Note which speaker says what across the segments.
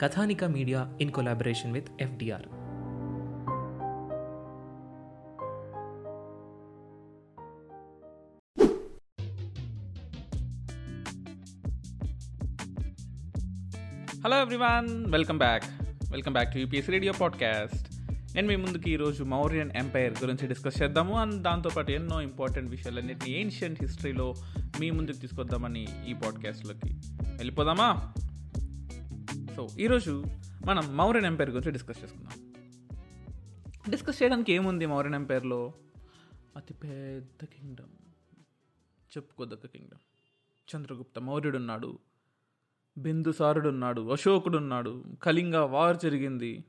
Speaker 1: Kathanika media in collaboration with FDR.
Speaker 2: Hello everyone welcome back welcome back to UPS radio podcast నేను మీ ముందుకి ఈరోజు Mauryan empire గురించి discuss చేద్దాము. అండ్ దాంతోపాటు ఎన్నో ఇంపార్టెంట్ విషయాలన్నింటినీ ఏన్షియంట్ హిస్టరీలో మీ ముందుకు తీసుకొద్దామని ఈ పాడ్కాస్ట్లోకి వెళ్ళిపోదామా? సో ఈరోజు మనం మౌర్యన్ ఎంపైర్ గురించి డిస్కస్ చేసుకుందాం. డిస్కస్ చేయడానికి ఏముంది మౌర్యన్ ఎంపైర్లో? అతి పెద్ద కింగ్డమ్. చెప్పుకోదగ్గ కింగ్డమ్. చంద్రగుప్త మౌర్యుడు ఉన్నాడు బిందుసారుడున్నాడు. అశోకుడున్నాడు. కళింగ వార్ జరిగింది.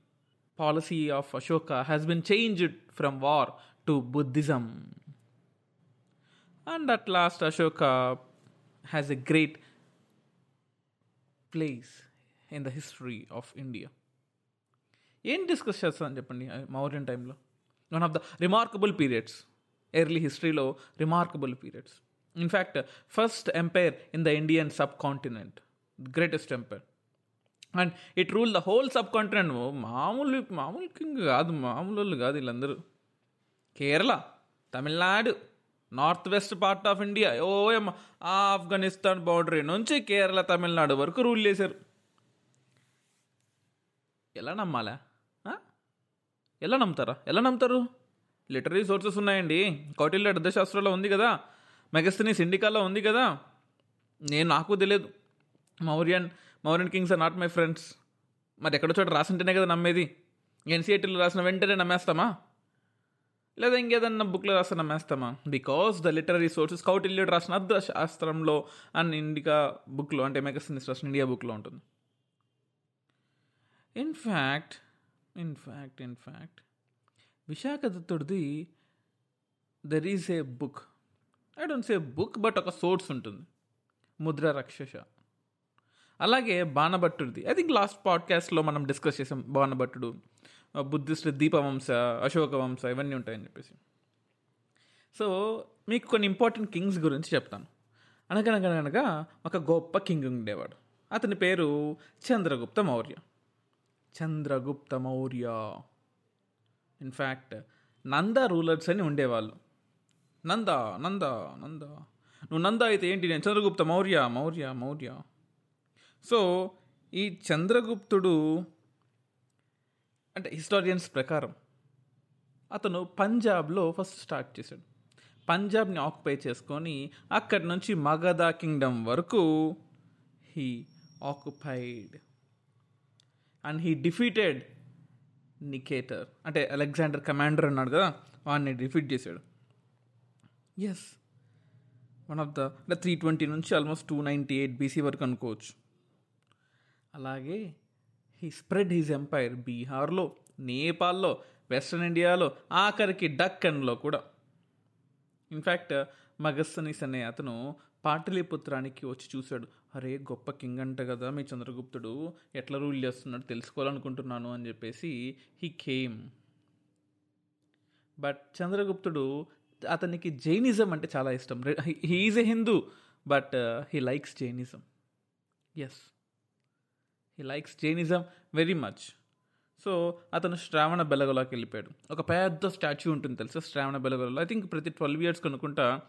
Speaker 2: Policy of Ashoka has been changed from war to Buddhism and at last Ashoka has a great place in the history of India ఏం డిస్కస్ చేస్తాను చెప్పండి మౌర్యన్ టైంలో one of the remarkable periods early హిస్టరీలో remarkable periods in fact first empire in the Indian subcontinent greatest empire and it rule the whole subcontinent మామూలు మామూలు king కాదు మామూలు వాళ్ళు కాదు వీళ్ళందరూ. Kerala Tamil Nadu north west part of India oh Afghanistan boundary నుంచి కేరళ తమిళనాడు వరకు రూల్ చేశారు. ఎలా నమ్మాలా? ఎలా నమ్ముతారా? ఎలా నమ్ముతారు? లిటరీ సోర్సెస్ ఉన్నాయండి. కౌటిల్య అర్థశాస్త్రంలో ఉంది కదా. మెగస్తనీ సిండికాలో ఉంది కదా. నేను నాకు తెలియదు. Mauryan Mauryan kings are not my friends. మరి ఎక్కడో చోట రాసింటేనే కదా నమ్మేది. ఎన్సీఐటీలో రాసిన వెంటనే నమ్మేస్తామా? లేదా ఇంకేదన్నా బుక్లో రాసిన నమ్మేస్తామా? బికాస్ ద లిటరీ సోర్సెస్ కౌటిల్యుడు రాసిన అర్థ శాస్త్రంలో అండ్ ఇండికా బుక్లో అంటే మెగసిన్స్ రాసిన ఇండియా బుక్లో ఉంటుంది. In fact in fact in fact Visakha దత్తుడిది there is a book I don't say book but ఒక సోర్స్ ఉంటుంది. ముద్ర రక్షస అలాగే బాణభట్టుడిది ఐ థింక్ లాస్ట్ పాడ్కాస్ట్లో మనం డిస్కస్ చేసాం బాణభట్టుడు బుద్ధిస్ట్ దీపవంశ అశోక వంశ ఇవన్నీ ఉంటాయని చెప్పేసి. సో మీకు కొన్ని ఇంపార్టెంట్ కింగ్స్ గురించి చెప్తాను. అనగనగనగనగా ఒక గొప్ప కింగ్ ఉండేవాడు. అతని పేరు Chandragupta Maurya. Chandragupta Maurya in fact Nanda rulers అని ఉండేవాళ్ళు. నంద నంద నంద. నువ్వు నంద అయితే ఏంటి? నేను చంద్రగుప్త మౌర్య మౌర్య మౌర్య. సో ఈ చంద్రగుప్తుడు అంటే హిస్టారియన్స్ ప్రకారం అతను పంజాబ్లో ఫస్ట్ స్టార్ట్ చేశాడు. పంజాబ్ని ఆక్యుపై చేసుకొని అక్కడి నుంచి మగధ కింగ్డమ్ వరకు he occupied and he defeated Nicator. అంటే అలెగ్జాండర్ కమాండర్ అన్నాడు కదా వాడిని డిఫీట్ చేశాడు. ఎస్ వన్ ఆఫ్ ద అంటే త్రీ ట్వంటీ నుంచి almost two ninety eight BC వరకు అనుకోవచ్చు. అలాగే హీ స్ప్రెడ్ హిజ్ ఎంపైర్ బీహార్లో నేపాల్లో వెస్ట్రన్ ఇండియాలో ఆఖరికి డక్కన్లో కూడా. ఇన్ఫ్యాక్ట్ మగస్సనీస్ అనే అతను పాటలీపుత్రానికి వచ్చి చూశాడు. అరే గొప్ప కింగ్ అంట కదా మీ చంద్రగుప్తుడు. ఎట్లా రూల్ చేస్తున్నాడు? తెలుసుకోవాలనుకుంటున్నాను అని చెప్పేసి హీ కేమ్ బట్ చంద్రగుప్తుడు అతనికి జైనిజం అంటే చాలా ఇష్టం. He's a Hindu but he likes Jainism yes he likes Jainism very much so అతను శ్రావణ బెలగలోకి వెళ్ళిపోయాడు. ఒక పెద్ద స్టాచ్యూ ఉంటుంది తెలుసా? శ్రావణ బెలగలో ఐ థింక్ ప్రతి ట్వెల్వ్ ఇయర్స్ కనుక్కుంటా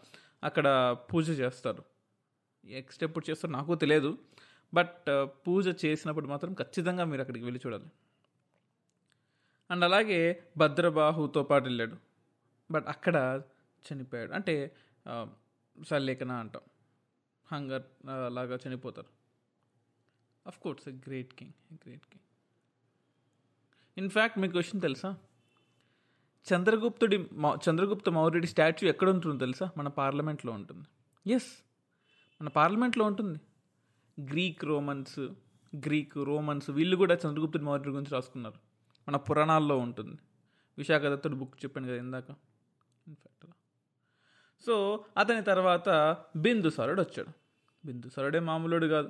Speaker 2: అక్కడ పూజ చేస్తారు. నెక్స్ట్ ఎప్పుడు చేస్తారో నాకు తెలియదు. బట్ పూజ చేసినప్పుడు మాత్రం ఖచ్చితంగా మీరు అక్కడికి వెళ్ళి చూడాలి. అండ్ అలాగే భద్రబాహుతో పాటు వెళ్ళాడు. బట్ అక్కడ చనిపోయాడు. అంటే సల్లేఖన అంటాం. హంగర్ లాగా చనిపోతారు. Of course great king great king in fact మీకు క్వశ్చన్ తెలుసా? చంద్రగుప్తుడి మౌ- చంద్రగుప్త మౌర్యుడి స్టాచ్యూ ఎక్కడ ఉంటుందో తెలుసా? మన పార్లమెంట్లో ఉంటుంది. ఎస్ మన పార్లమెంట్లో ఉంటుంది. గ్రీక్ రోమన్స్ గ్రీక్ రోమన్స్ వీళ్ళు కూడా చంద్రగుప్తుడి మౌర్యుడి గురించి రాసుకున్నారు. మన పురాణాల్లో ఉంటుంది. విశాఖదత్తుడు బుక్ చెప్పాను కదా ఇందాక. ఇన్ఫ్యాక్ట్ సో అతని తర్వాత బిందుసారుడు వచ్చాడు. బిందుసారుడే మామూలుడు కాదు.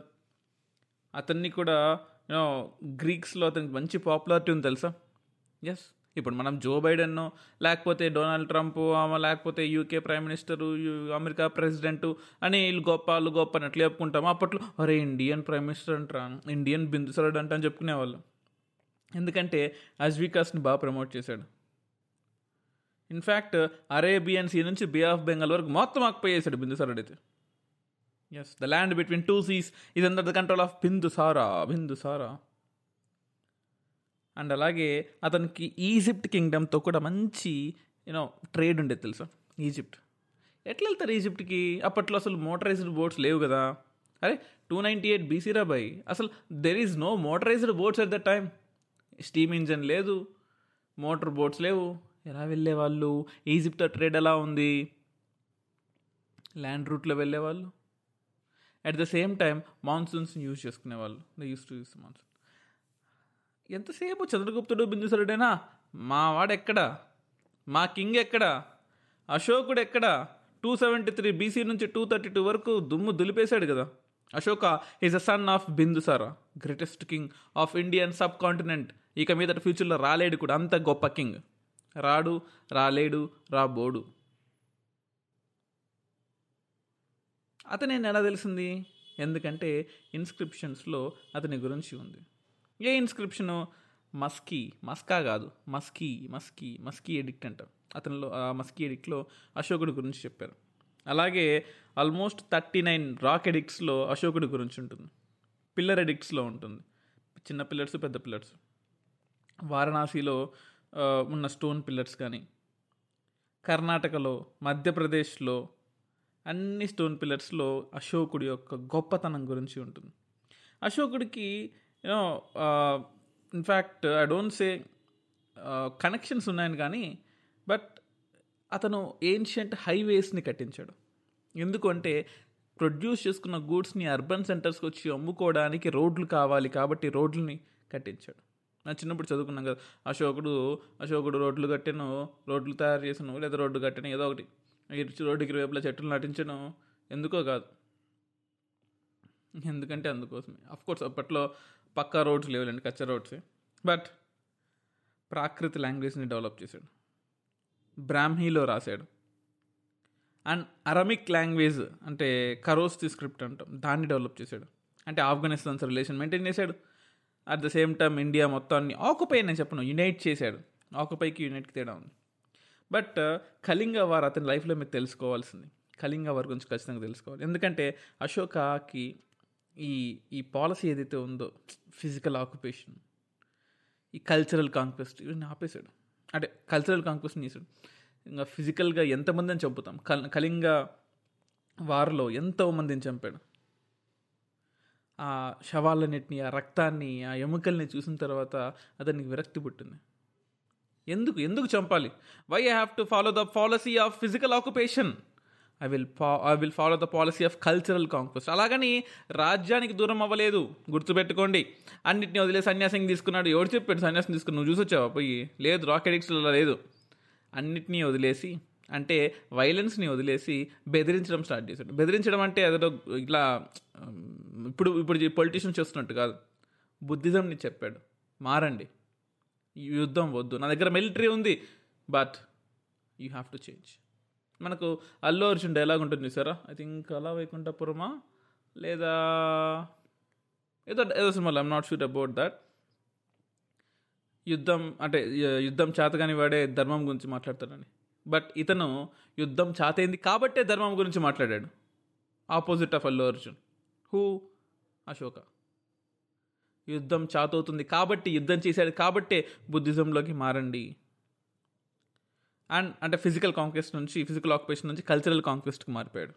Speaker 2: అతన్ని కూడా యూనో గ్రీక్స్లో అతనికి మంచి పాపులారిటీ ఉంది తెలుసా? ఎస్ ఇప్పుడు మనం జో బైడెన్ లేకపోతే డొనాల్డ్ ట్రంప్ ఆమె లేకపోతే UK prime minister America president అని వీళ్ళు గొప్ప వాళ్ళు గొప్ప అని అట్లా అప్పట్లో అరే ఇండియన్ ప్రైమ్ మినిస్టర్ అంటారా ఇండియన్ బిందుసరుడు అంట అని చెప్పుకునేవాళ్ళు ఎందుకంటే అజ్వికాస్ని బాగా ప్రమోట్ చేశాడు. ఇన్ఫ్యాక్ట్ అరేబియన్ సీ నుంచి బే ఆఫ్ బెంగాల్ వరకు మొత్తం ఆక్యుపై చేశాడు బిందుసారుడు అయితే. Yes the land between two seas ఇది under the control of Bindusara Bindusara and అలాగే అతనికి ఈజిప్ట్ కింగ్డమ్తో కూడా మంచి యూనో ట్రేడ్ ఉండేది తెలుసా? ఈజిప్ట్. ఎట్లా వెళ్తారు ఈజిప్ట్కి? అప్పట్లో అసలు మోటరైజ్డ్ బోట్స్ లేవు కదా. అరే టూ నైంటీ ఎయిట్ బీసీ రాబాయ్ అసలు there is no motorised boats at the time steam engine లేదు మోటార్ బోట్స్ లేవు. ఎలా వెళ్ళేవాళ్ళు? ఈజిప్ట్ ట్రేడ్ ఎలా ఉంది? ల్యాండ్ రూట్లో వెళ్ళేవాళ్ళు? అట్ ద సేమ్ టైం మాన్సూన్స్ని యూజ్ చేసుకునేవాళ్ళు. The use to use monsoon ఎంతసేపు చంద్రగుప్తుడు బిందుసరుడేనా? మా వాడు ఎక్కడ మా కింగ్ ఎక్కడ? అశోకుడు ఎక్కడ? టూ సెవెంటీ త్రీ బీసీ నుంచి టూ థర్టీ టూ వరకు దుమ్ము దులిపేశాడు కదా. Ashoka is a son of Bindusara greatest king of Indian subcontinent ఇక మీద ఫ్యూచర్లో రాలేడు కూడా అంత గొప్ప కింగ్ రాడు రాలేడు రాబోడు. అతని ఎలా తెలిసింది? ఎందుకంటే ఇన్స్క్రిప్షన్స్లో అతని గురించి ఉంది. ఏ ఇన్స్క్రిప్షను మస్కీ. మస్కా కాదు. మస్కీ. మస్కీ. మస్కీ ఎడిక్ట్ అంటారు. అతనిలో ఆ మస్కీ ఎడిక్ట్లో అశోకుడి గురించి చెప్పారు. అలాగే ఆల్మోస్ట్ థర్టీ నైన్ రాక్ ఎడిక్ట్స్లో అశోకుడి గురించి ఉంటుంది. పిల్లర్ ఎడిక్ట్స్లో ఉంటుంది. చిన్న పిల్లర్స్ పెద్ద పిల్లర్స్ వారణాసిలో ఉన్న స్టోన్ పిల్లర్స్ కానీ కర్ణాటకలో మధ్యప్రదేశ్లో అన్ని స్టోన్ పిల్లర్స్లో అశోకుడి యొక్క గొప్పతనం గురించి ఉంటుంది. అశోకుడికి you know in fact I don't say connections ఉన్నాయని కానీ బట్ అతను ఏన్షియంట్ హైవేస్ని కట్టించాడు. ఎందుకంటే ప్రొడ్యూస్ చేసుకున్న గూడ్స్ని అర్బన్ సెంటర్స్కి వచ్చి అమ్ముకోవడానికి రోడ్లు కావాలి కాబట్టి రోడ్లని కట్టించాడు. నా చిన్నప్పుడు చదువుకున్నాం కదా అశోకుడు అశోకుడు రోడ్లు కట్టాను రోడ్లు తయారు చేసాను లేదా రోడ్డు కట్టాను ఏదో ఒకటి. రోడ్డుకి ఇరువైపులా చెట్లు నాటించను ఎందుకో కాదు. ఎందుకంటే అందుకోసమే. కోర్స్ అప్పట్లో పక్కా రోడ్స్ లేవులేండి కచ్చా రోడ్సే. బట్ ప్రాకృతి లాంగ్వేజ్ని డెవలప్ చేశాడు. బ్రాహ్మీలో రాశాడు. అండ్ అరమిక్ లాంగ్వేజ్ అంటే కరోస్తి స్క్రిప్ట్ అంటాం దాన్ని డెవలప్ చేశాడు. అంటే ఆఫ్ఘనిస్తాన్తో రిలేషన్ మెయింటైన్ చేశాడు. At the same time India మొత్తాన్ని ఆక్యుపై నేను చెప్పను యునైట్ చేశాడు. ఆక్యుపైకి యునైట్కి తేడా ఉంది. బట్ uh, కళింగ వారు అతని లైఫ్లో మీరు తెలుసుకోవాల్సింది. కళింగ వారి గురించి ఖచ్చితంగా తెలుసుకోవాలి. ఎందుకంటే అశోకకి ఈ ఈ పాలసీ ఏదైతే ఉందో ఫిజికల్ ఆక్యుపేషన్ ఈ కల్చరల్ కాంక్వెస్ట్ ఇవన్నీ ఆపేశాడు. అంటే కల్చరల్ కాంక్వెస్ట్ చేశాడు. ఇంకా ఫిజికల్గా ఎంతమందిని చంపుతాం? కల్ కళింగ వారిలో ఎంతో మందిని చంపాడు. ఆ శవాలన్నిటిని ఆ రక్తాన్ని ఆ ఎముకల్ని చూసిన తర్వాత అతనికి విరక్తి పుట్టింది. ఎందుకు? ఎందుకు చంపాలి? Why I have to follow the policy of physical occupation I will I will follow the policy of cultural conquest అలాగని రాజ్యానికి దూరం అవ్వలేదు. గుర్తుపెట్టుకోండి. అన్నిటిని వదిలే సన్యాసం తీసుకున్నాడు. ఎవరు చెప్పాడు సన్యాసం తీసుకుని? నువ్వు చూసొచ్చావా? పోయి లేదు రాకెటిక్స్లో లేదు. అన్నిటినీ వదిలేసి అంటే వైలెన్స్ని వదిలేసి బెదిరించడం స్టార్ట్ చేశాడు. బెదిరించడం అంటే అదో ఇట్లా ఇప్పుడు ఇప్పుడు పొలిటీషియన్ చేస్తున్నట్టు కాదు. బుద్ధిజంని చెప్పాడు. మారండి. యుద్ధం వద్దు. నా దగ్గర మిలిటరీ ఉంది. But you have to change మనకు అల్లు అర్జున్ డైలాగ్ ఉంటుంది సారా ఐ థింక్ అలా వైకుంఠపురమా? లేదా ఏదో ఏదో సినిమాలో I'm not sure about that యుద్ధం అంటే యుద్ధం చేతగాని వాడే ధర్మం గురించి మాట్లాడతాడని. బట్ ఇతను యుద్ధం చాతైంది కాబట్టే ధర్మం గురించి మాట్లాడాడు. Opposite of Allu Arjun. Who Ashoka. యుద్ధం చాతవుతుంది కాబట్టి యుద్ధం చేశాడు కాబట్టే బుద్ధిజంలోకి మారండి. అండ్ అంటే ఫిజికల్ కాంక్వెస్ట్ నుంచి ఫిజికల్ ఆక్యుపేషన్ నుంచి కల్చరల్ కాంక్వెస్ట్కి మారిపోయాడు.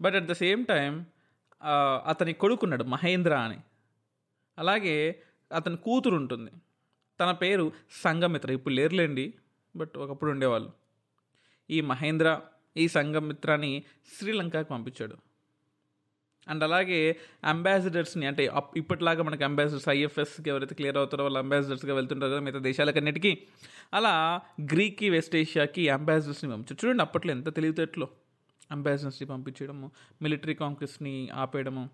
Speaker 2: But at the same time అతని కొడుకున్నాడు మహేంద్ర అని. అలాగే అతని కూతురు ఉంటుంది. తన పేరు సంగమిత్ర ఇప్పుడు లేరులేండి బట్ ఒకప్పుడు ఉండేవాళ్ళు. ఈ మహేంద్ర ఈ సంగమిత్రని శ్రీలంకకు పంపించాడు. అండ్ అలాగే అంబాసిడర్స్ని అంటే అప్- ఇప్పటిలాగా మనకి అంబాసిడర్స్ ఐఎఫ్ఎస్కి ఎవరైతే క్లియర్ అవుతారో వాళ్ళు అంబాసిడర్స్గా వెళ్తుంటారు కదా మిగతా దేశాలకన్నిటికీ అలా గ్రీక్కి వెస్ట్ ఏషియాకి అంబాసిడర్స్ని పంపించారు. చూడండి అప్పట్లో ఎంత తెలివితేటలో అంబాసిడర్స్ని పంపించడము మిలిటరీ కాంగ్రెస్ని ఆపేయడము.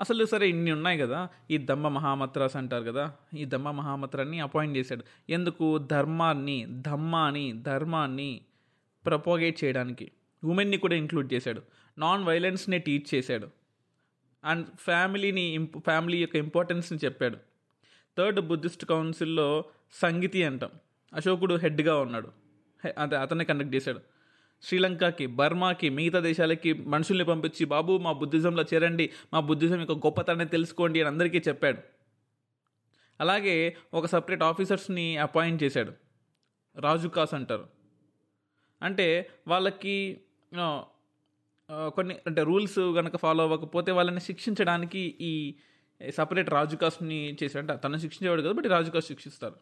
Speaker 2: అసలు సరే ఇన్ని ఉన్నాయి కదా ఈ దమ్మ మహామత్రాస్ అంటారు కదా ఈ దమ్మ మహామత్రాన్ని అపాయింట్ చేశాడు. ఎందుకు? ధర్మాన్ని ధమ్మాని ధర్మాన్ని ప్రపోగేట్ చేయడానికి. ఉమెన్ని కూడా ఇంక్లూడ్ చేశాడు. నాన్ వైలెన్స్ని టీచ్ చేశాడు. అండ్ ఫ్యామిలీని ఇంప్ ఫ్యామిలీ యొక్క ఇంపార్టెన్స్ని చెప్పాడు. థర్డ్ బుద్ధిస్ట్ కౌన్సిల్లో సంగీతి అంటాం. అశోకుడు హెడ్గా ఉన్నాడు. అదే అతనే కండక్ట్ చేశాడు. శ్రీలంకకి బర్మాకి మిగతా దేశాలకి మనుషుల్ని పంపించి బాబు మా బుద్ధిజంలో చేరండి. మా బుద్ధిజం యొక్క గొప్పతనాన్ని తెలుసుకోండి అని అందరికీ చెప్పాడు. అలాగే ఒక సపరేట్ ఆఫీసర్స్ని అపాయింట్ చేశాడు. రాజుకాస్ అంటారు. అంటే వాళ్ళకి కొన్ని అంటే రూల్స్ కనుక ఫాలో అవ్వకపోతే వాళ్ళని శిక్షించడానికి ఈ సపరేట్ రాజుకాస్ని చేశాడు. అంటే తను శిక్షించేవాడు కదా బట్ ఈ రాజుకాస్ శిక్షిస్తారు.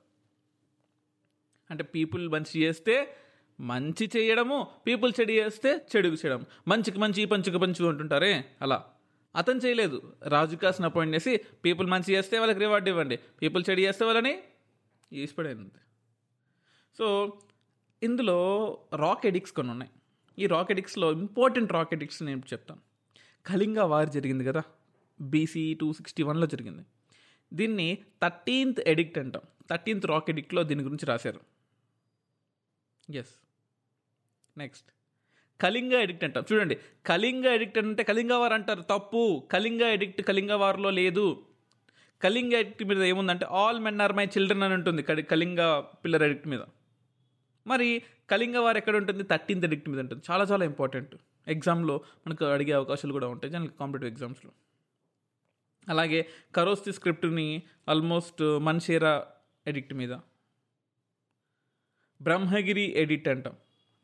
Speaker 2: అంటే పీపుల్ మంచి చేస్తే మంచి చేయడము పీపుల్ చెడు చేస్తే చెడుకు చేయడం. మంచికి మంచి పంచుకు పంచు అంటుంటారే అలా. అతను చేయలేదు. రాజుకాస్ని అపాయింట్ చేసి పీపుల్ మంచి చేస్తే వాళ్ళకి రివార్డ్ ఇవ్వండి పీపుల్ చెడు చేస్తే వాళ్ళని ఈసిపడైంది సో ఇందులో రాక్ ఎడిక్స్ కొన్ని ఉన్నాయి ఈ రాకెటిక్స్లో ఇంపార్టెంట్ రాకెటిక్స్ నేను చెప్తాను. కళింగ వార్ జరిగింది కదా బీసీ టూ సిక్స్టీ వన్లో జరిగింది. దీన్ని థర్టీన్త్ ఎడిక్ట్ అంటాం. థర్టీన్త్ రాకెడిక్ట్లో దీని గురించి రాశారు. ఎస్ నెక్స్ట్ కళింగ ఎడిక్ట్ అంటాం. చూడండి కళింగ ఎడిక్ట్ అంటే కళింగ వార్ అంటారు. తప్పు. కళింగ ఎడిక్ట్ కళింగ వార్లో లేదు. కళింగ ఎడిక్ట్ మీద ఏముందంటే all men are my children అని ఉంటుంది. కళింగ పిల్లర్ ఎడిక్ట్ మీద. మరి కళింగ వారు ఎక్కడ ఉంటుంది థర్టీన్త్ ఎడిక్ట్ మీద ఉంటుంది చాలా చాలా ఇంపార్టెంట్. ఎగ్జామ్లో మనకు అడిగే అవకాశాలు కూడా ఉంటాయి జనరల్ కాంపిటేటివ్ ఎగ్జామ్స్లో. అలాగే కరోస్తి స్క్రిప్ట్ని ఆల్మోస్ట్ మన్షేరా ఎడిక్ట్ మీద. బ్రహ్మగిరి ఎడిట్ అంటాం.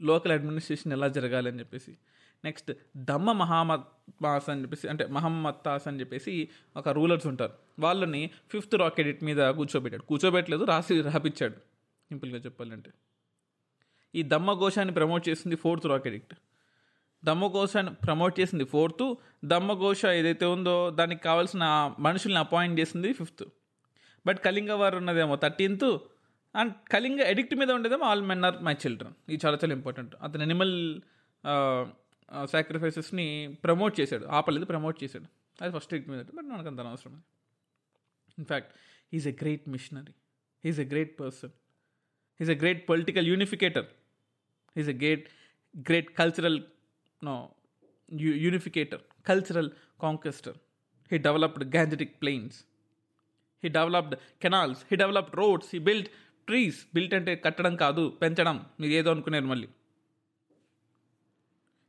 Speaker 2: లోకల్ అడ్మినిస్ట్రేషన్ ఎలా జరగాలి అని చెప్పేసి. నెక్స్ట్ దమ్మ మహామత్ మాస్ అని చెప్పేసి అంటే మహమ్మత్తాస్ అని చెప్పేసి ఒక రూలర్స్ ఉంటారు. వాళ్ళని ఫిఫ్త్ రాక్ ఎడిట్ మీద కూర్చోబెట్టాడు. కూర్చోబెట్టలేదు రాసి రాపిచ్చాడు. సింపుల్గా చెప్పాలంటే. ఈ దమ్మఘోషాన్ని ప్రమోట్ చేసింది ఫోర్త్ రాక్ ఎడిక్ట్ దమ్మఘోషాన్ని ప్రమోట్ చేసింది ఫోర్త్ దమ్మఘోష ఏదైతే ఉందో దానికి కావాల్సిన మనుషుల్ని అపాయింట్ చేసింది ఫిఫ్త్ బట్ కళింగ వారు ఉన్నదేమో థర్టీన్త్ అండ్ కళింగ ఎడిక్ట్ మీద ఉండేదేమో all men are my children ఇది చాలా చాలా ఇంపార్టెంట్ అతను ఎనిమల్ సాక్రిఫైసెస్ని ప్రమోట్ చేశాడు. ఆపలేదు ప్రమోట్ చేశాడు. అది ఫస్ట్ ఎడిక్ట్ మీద బట్ మనకు అంత అవసరం in fact is a great missionary is a great person is a great political unificator he's a gate great cultural no unificator cultural conquestor he developed Gangetic plains he developed canals he developed roads he built trees built అంటే కట్టడం కాదు పెంచడం. మీరు ఏదో అనుకున్నారు మళ్ళీ.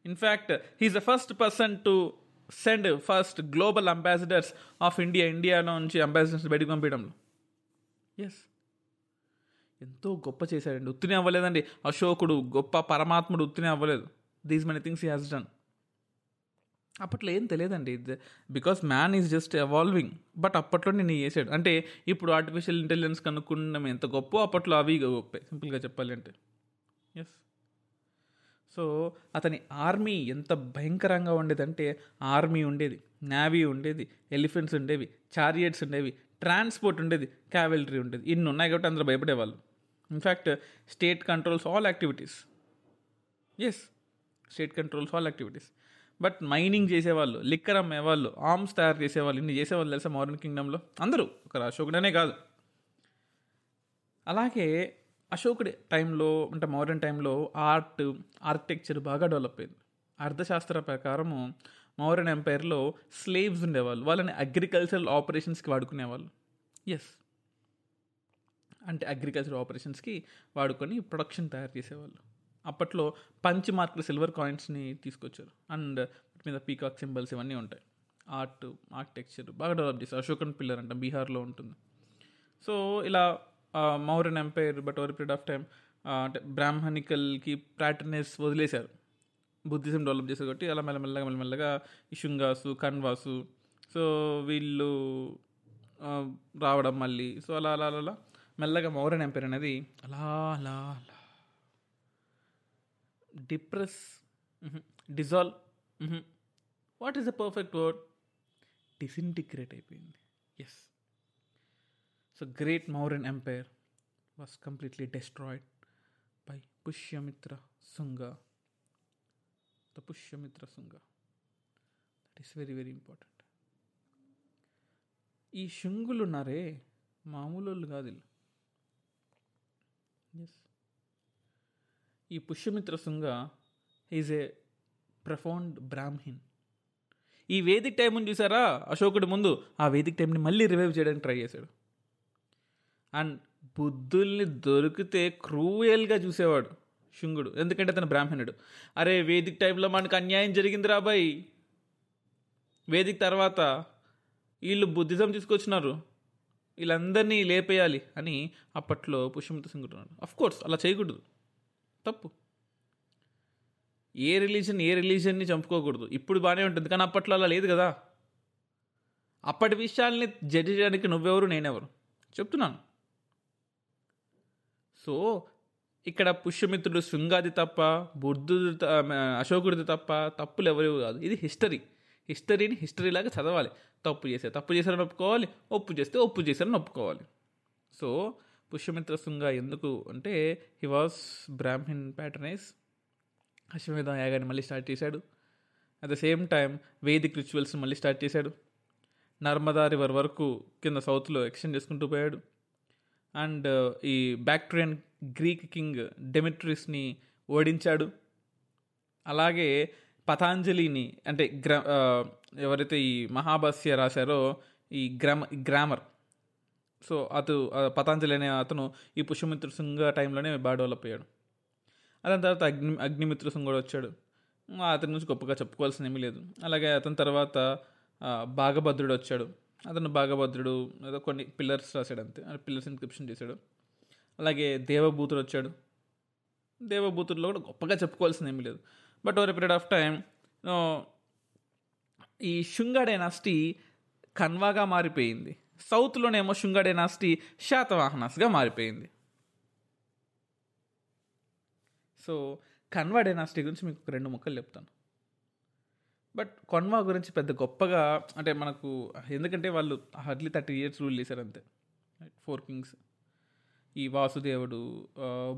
Speaker 2: In fact he's the first person to send first global ambassadors of India ఇండియాలో నుంచి అంబాసిడర్స్ బయటకు పంపించడంలో. ఎస్ ఎంతో గొప్ప చేశాడండి. ఉత్తినే అవ్వలేదండి. అశోకుడు గొప్ప పరమాత్ముడు ఉత్తినే అవ్వలేదు. These many things he has done అప్పట్లో ఏం తెలియదండి. Because man is just evolving but అప్పట్లో నేను చేశాడు. అంటే ఇప్పుడు ఆర్టిఫిషియల్ ఇంటెలిజెన్స్ కనుక్కున్నాం ఎంత గొప్ప అప్పట్లో అవి గొప్పే. సింపుల్గా చెప్పాలి అంటే. ఎస్ సో అతని ఆర్మీ ఎంత భయంకరంగా ఉండేదంటే ఆర్మీ ఉండేది నావీ ఉండేది ఎలిఫెంట్స్ ఉండేవి చారియట్స్ ఉండేవి ట్రాన్స్పోర్ట్ ఉండేది క్యావెలరీ ఉండేది. ఇన్ని ఉన్నాయి కాబట్టి అందరూ భయపడేవాళ్ళు. In fact state controls all activities yes state controls all activities but mining చేసేవాళ్ళు లిక్కర్ అమ్మేవాళ్ళు ఆర్మ్స్ తయారు చేసేవాళ్ళు ఇన్ని చేసేవాళ్ళు తెలుసా మోడర్న్ కింగ్డమ్లో అందరూ. ఒక అశోకుడనే కాదు. అలాగే అశోకుడి టైంలో అంటే మోడర్న్ టైంలో ఆర్ట్ ఆర్కిటెక్చర్ బాగా డెవలప్ అయింది. అర్థశాస్త్ర ప్రకారము మౌర్యన్ ఎంపైర్లో స్లేవ్స్ ఉండేవాళ్ళు. వాళ్ళని అగ్రికల్చరల్ ఆపరేషన్స్కి వాడుకునేవాళ్ళు. ఎస్ అంటే అగ్రికల్చర్ ఆపరేషన్స్కి వాడుకొని ప్రొడక్షన్ తయారు చేసేవాళ్ళు. అప్పట్లో పంచ్ మార్కులు సిల్వర్ కాయిన్స్ని తీసుకొచ్చారు. అండ్ వాటి మీద పీకాక్ సింబల్స్ ఇవన్నీ ఉంటాయి. ఆర్ట్ ఆర్కిటెక్చర్ బాగా డెవలప్ చేశారు. అశోకన్ పిల్లర్ అంట బీహార్లో ఉంటుంది. సో ఇలా Mauryan empire but over period of time అంటే బ్రాహ్మణికల్కి ప్యాటర్నెస్ వదిలేశారు. బుద్ధిజం డెవలప్ చేశారు కాబట్టి అలా మెల్లమెల్లగా మెల్లమెల్లగా ఇషుంగాసు కన్వాసు సో వీళ్ళు రావడం మళ్ళీ. సో అలా అలా అలా అలా. మెల్లగా మౌరన్ ఎంపైర్ అనేది అలా అలా అలా. Depress dissolve what is the perfect word disintegrate అయిపోయింది. Yes so great Mauryan empire was completely destroyed by Pushyamitra Sunga the Pushyamitra Sunga that is very very important ఈ శృంగులు ఉన్నారే? మామూలు వాళ్ళు కాదు వీళ్ళు. ఎస్ ఈ Pushyamitra Shunga is a profound Brahmin ఈ వేదిక్ టైంని చూసారా? అశోకుడి ముందు ఆ వేదిక్ టైంని మళ్ళీ రివైవ్ చేయడానికి ట్రై చేశాడు. అండ్ బుద్ధుల్ని దొరికితే క్రూయల్గా చూసేవాడు శృంగుడు. ఎందుకంటే అతను బ్రాహ్మణుడు. అరే వేదిక్ టైంలో మనకు అన్యాయం జరిగింది రాబాయి వేదిక్ తర్వాత వీళ్ళు బుద్ధిజం తీసుకొచ్చినారు. వీళ్ళందరినీ లేపేయాలి అని అప్పట్లో పుష్యమిత సింగ్ అఫ్ కోర్స్ అలా చేయకూడదు. తప్పు. ఏ రిలీజన్ ఏ రిలీజన్ని చంపుకోకూడదు. ఇప్పుడు బాగానే ఉంటుంది కానీ అప్పట్లో అలా లేదు కదా. అప్పటి విషయాల్ని జడ్జి చేయడానికి నువ్వెవరు నేనెవరు? చెప్తున్నాను. సో ఇక్కడ పుష్యమిత్రుడు శృంగాది తప్ప బుద్ధుడు అశోకుడిది తప్ప తప్పులు ఎవరు కాదు. ఇది హిస్టరీ హిస్టరీని హిస్టరీలాగా చదవాలి. తప్పు చేస్తే తప్పు చేశారని ఒప్పుకోవాలి ఒప్పు చేస్తే ఒప్పు చేశారని ఒప్పుకోవాలి. సో పుష్యమిత్ర శృంగ ఎందుకు అంటే హీ వాస్ బ్రాహ్మిన్ ప్యాటర్నైజ్ అశ్వమేధ యాగాన్ని మళ్ళీ స్టార్ట్ చేశాడు. At the same time Vedic rituals మళ్ళీ స్టార్ట్ చేశాడు. నర్మదా రివర్ వరకు కింద సౌత్లో ఎక్స్టెండ్ చేసుకుంటూ పోయాడు. అండ్ ఈ బ్యాక్ట్రియన్ గ్రీక్ కింగ్ డెమిట్రిస్ని ఓడించాడు. అలాగే పతాంజలిని అంటే గ్ర ఎవరైతే ఈ మహాభాష్య రాశారో ఈ గ్రామ గ్రామర్. సో అతను పతాంజలి అనే అతను ఈ పుష్యమిత్ర సింగ టైంలోనే బాగా డెవలప్ అయ్యాడు అతని తర్వాత అగ్ని అగ్నిమిత్ర సింగ్ కూడా వచ్చాడు. అతని గురించి గొప్పగా చెప్పుకోవాల్సిన ఏమీ లేదు. అలాగే అతని తర్వాత భాగభద్రుడు వచ్చాడు. అతను భాగభద్రుడు ఏదో కొన్ని పిల్లర్స్ రాశాడు అంతే పిల్లర్స్ ఇన్క్రిప్షన్ చేశాడు. అలాగే దేవభూతుడు వచ్చాడు. దేవభూతుడిలో కూడా గొప్పగా చెప్పుకోవాల్సిన ఏమీ లేదు. But over period of time ఈ శుంగ డైనాసిటీ కన్వాగా మారిపోయింది. సౌత్లోనేమో శుంగ డైనాసిటీ శాతవాహనాస్గా మారిపోయింది. సో కన్వా డైనాసిటీ గురించి మీకు ఒక రెండు ముక్కలు చెప్తాను. బట్ కొన్వా గురించి పెద్ద గొప్పగా అంటే మనకు ఎందుకంటే వాళ్ళు హార్డ్లీ థర్టీ ఇయర్స్ రూల్ చేశారు అంతే. ఫోర్ కింగ్స్ ఈ వాసుదేవుడు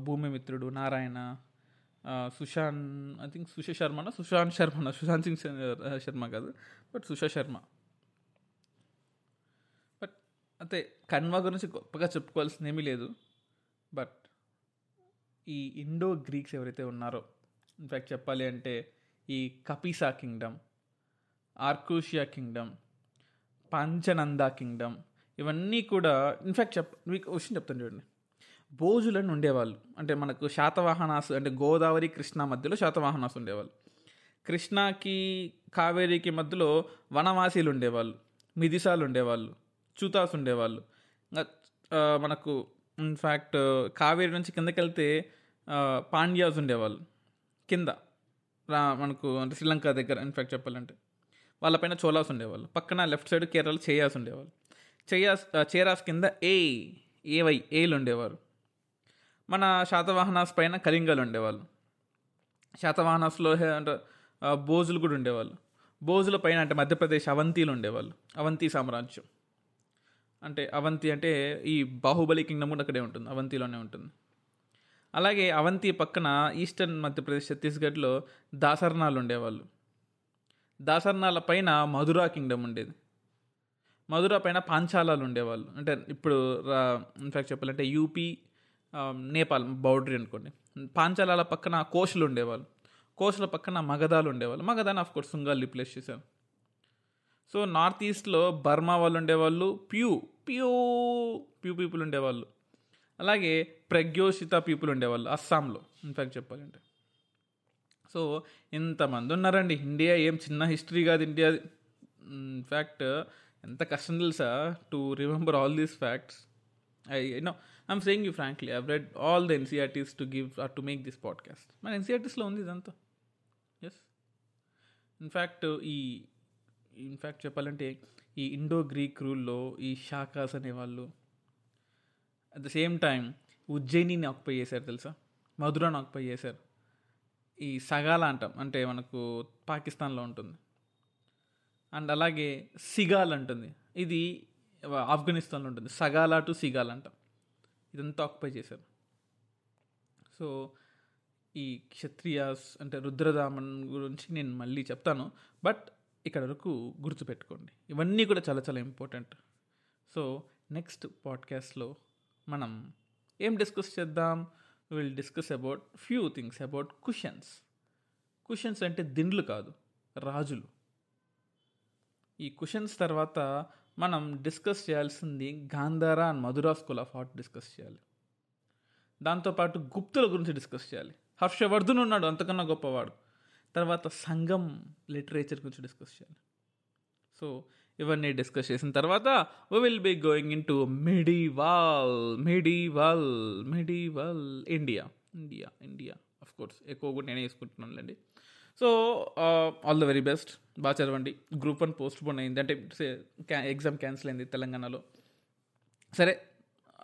Speaker 2: భూమిమిత్రుడు నారాయణ సుశాంత్ ఐ థింక్ సుష శర్మనా? సుశాంత్ శర్మనా? సుశాంత్ సింగ్ శర్మ కాదు. బట్ సుష శర్మ. బట్ అంతే కన్వా గురించి గొప్పగా చెప్పుకోవాల్సిన ఏమీ లేదు. బట్ ఈ ఇండో గ్రీక్స్ ఎవరైతే ఉన్నారో ఇన్ఫ్యాక్ట్ చెప్పాలి అంటే ఈ Kapisa kingdom Arachosia kingdom Panchananda kingdom ఇవన్నీ కూడా ఇన్ఫ్యాక్ట్ చెప్ మీకు విషయం చెప్తాను చూడండి. భోజులను ఉండేవాళ్ళు. అంటే మనకు శాతవాహనాసు అంటే గోదావరి కృష్ణా మధ్యలో శాతవాహనాసు ఉండేవాళ్ళు. కృష్ణాకి కావేరీకి మధ్యలో వనవాసీలు ఉండేవాళ్ళు. మిదిసాలు ఉండేవాళ్ళు. చూతాస్ ఉండేవాళ్ళు. మనకు ఇన్ఫ్యాక్ట్ కావేరి నుంచి కిందకి వెళ్తే పాండ్యాస్ ఉండేవాళ్ళు. కింద. రా మనకు అంటే శ్రీలంక దగ్గర ఇన్ఫ్యాక్ట్ చెప్పాలంటే. వాళ్ళపైన చోలాస్ ఉండేవాళ్ళు. పక్కన లెఫ్ట్ సైడ్ కేరళ చేయాస్ ఉండేవాళ్ళు. చేయాస్ చేరాస్ కింద ఏ ఏవై ఏలు ఉండేవారు. మన శాతవాహనాస్ పైన కళింగలు ఉండేవాళ్ళు. శాతవాహనాస్లో అంటే బోజులు కూడా ఉండేవాళ్ళు. బోజుల పైన అంటే మధ్యప్రదేశ్ అవంతీలు ఉండేవాళ్ళు. అవంతి సామ్రాజ్యం. అంటే అవంతి అంటే ఈ బాహుబలి కింగ్డమ్ కూడా అక్కడే ఉంటుంది అవంతిలోనే ఉంటుంది. అలాగే అవంతి పక్కన ఈస్టర్న్ మధ్యప్రదేశ్ ఛత్తీస్గఢ్లో దాసర్నాలు ఉండేవాళ్ళు. దాసర్నాల పైన మధురా కింగ్డమ్ ఉండేది. మధురా పైన పాంచాలాలు ఉండేవాళ్ళు. అంటే ఇప్పుడు ఇన్ఫ్యాక్ట్ చెప్పాలంటే యూపీ నేపాల్ బౌండరీ అనుకోండి. పాంచాలాల పక్కన కోషలు ఉండేవాళ్ళు. కోషల పక్కన మగధాలు ఉండేవాళ్ళు. మగధాన్ని ఆఫ్ కోర్స్ సుంగాలు రిప్లేస్ చేశారు. సో నార్త్ ఈస్ట్లో బర్మా వాళ్ళు ఉండేవాళ్ళు ప్యూ ప్యూ ప్యూ పీపుల్ ఉండేవాళ్ళు. అలాగే ప్రగ్యోషిత పీపుల్ ఉండేవాళ్ళు అస్సాంలో ఇన్ఫ్యాక్ట్ చెప్పాలంటే. సో ఇంతమంది ఉన్నారండి. ఇండియా ఏం చిన్న హిస్టరీ కాదు ఇండియా ఇన్ఫ్యాక్ట్ ఎంత కష్టం తెలుసా? To remember all these facts I know I'm saying you frankly I read all the NCERTs to give or to make this podcast మన ఎన్సీఆర్టీస్లో ఉంది ఇదంతా ఎస్ ఇన్ఫ్యాక్ట్ ఈ ఇన్ఫ్యాక్ట్ చెప్పాలంటే ఈ ఇండో గ్రీక్ రూల్లో ఈ షాకాస్ అనేవాళ్ళు అట్ ద సేమ్ టైం ఉజ్జయినిని ఆక్యుపై చేశారు తెలుసా? మధురాని ఆక్యుపై చేశారు. ఈ సగాల అంటాం అంటే మనకు పాకిస్తాన్లో ఉంటుంది. అండ్ అలాగే సిగాల్ అంటుంది. ఇది ఆఫ్ఘనిస్తాన్లో ఉంటుంది. సగాల టు సిగాల్ అంటాం. ఇదంతా ఆక్యుపై చేశారు. సో ఈ క్షత్రియాస్ అంటే రుద్రదామన్ గురించి నేను మళ్ళీ చెప్తాను. బట్ ఇక్కడ వరకు గుర్తుపెట్టుకోండి. ఇవన్నీ కూడా చాలా చాలా ఇంపార్టెంట్ సో నెక్స్ట్ పాడ్కాస్ట్లో మనం ఏం డిస్కస్ చేద్దాం? Will discuss about few things about Kushans Kushans అంటే దిండ్లు కాదు రాజులు. ఈ కుషన్స్ తర్వాత మనం డిస్కస్ చేయాల్సింది Gandhara and Mathura school of art discuss చేయాలి. దాంతోపాటు గుప్తుల గురించి డిస్కస్ చేయాలి. హర్షవర్ధన్ ఉన్నాడు అంతకన్నా గొప్పవాడు. తర్వాత సంఘం లిటరేచర్ గురించి డిస్కస్ చేయాలి. సో ఇవన్నీ డిస్కస్ చేసిన తర్వాత we will be going into medieval medieval medieval India India India of course ఎక్కువ కూడా నేనే వేసుకుంటున్నానులేండి so all the very best. బాగా చదవండి. గ్రూప్ వన్ పోస్ట్ పోన్ అయింది. అంటే ఎగ్జామ్ క్యాన్సిల్ అయింది తెలంగాణలో. సరే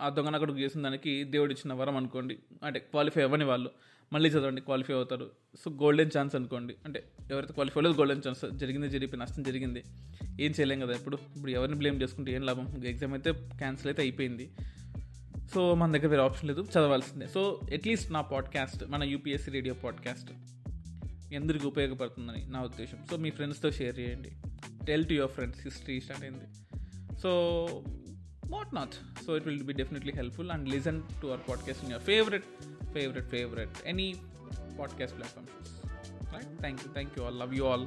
Speaker 2: ఆ దొంగన అక్కడ చేసిన దానికి దేవుడు ఇచ్చిన వరం అనుకోండి. అంటే క్వాలిఫై అవ్వని వాళ్ళు మళ్ళీ చదవండి క్వాలిఫై అవుతారు. సో గోల్డెన్ ఛాన్స్ అనుకోండి. అంటే ఎవరైతే క్వాలిఫై అవ్వలేదు గోల్డెన్ ఛాన్స్. జరిగింది జరిపి నష్టం జరిగింది. ఏం చేయలేం కదా ఇప్పుడు ఇప్పుడు ఎవరిని బ్లేమ్ చేసుకుంటే ఏం లాభం? ఎగ్జామ్ అయితే క్యాన్సిల్ అయితే అయిపోయింది. సో మన దగ్గర వేరే ఆప్షన్ లేదు. చదవాల్సిందే. సో అట్లీస్ట్ నా పాడ్కాస్ట్ మన యూపీఎస్సీ రేడియో పాడ్కాస్ట్. ఎందుకు ఉపయోగపడుతుందని నా ఉద్దేశం. సో మీ ఫ్రెండ్స్తో షేర్ చేయండి. Tell to your friends history start అయింది so what not so it will be definitely helpful and listen to our podcast in your favourite favourite favourite any podcast platforms right thank you thank you all love you all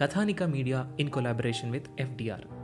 Speaker 1: Kathanika Media in collaboration with FDR.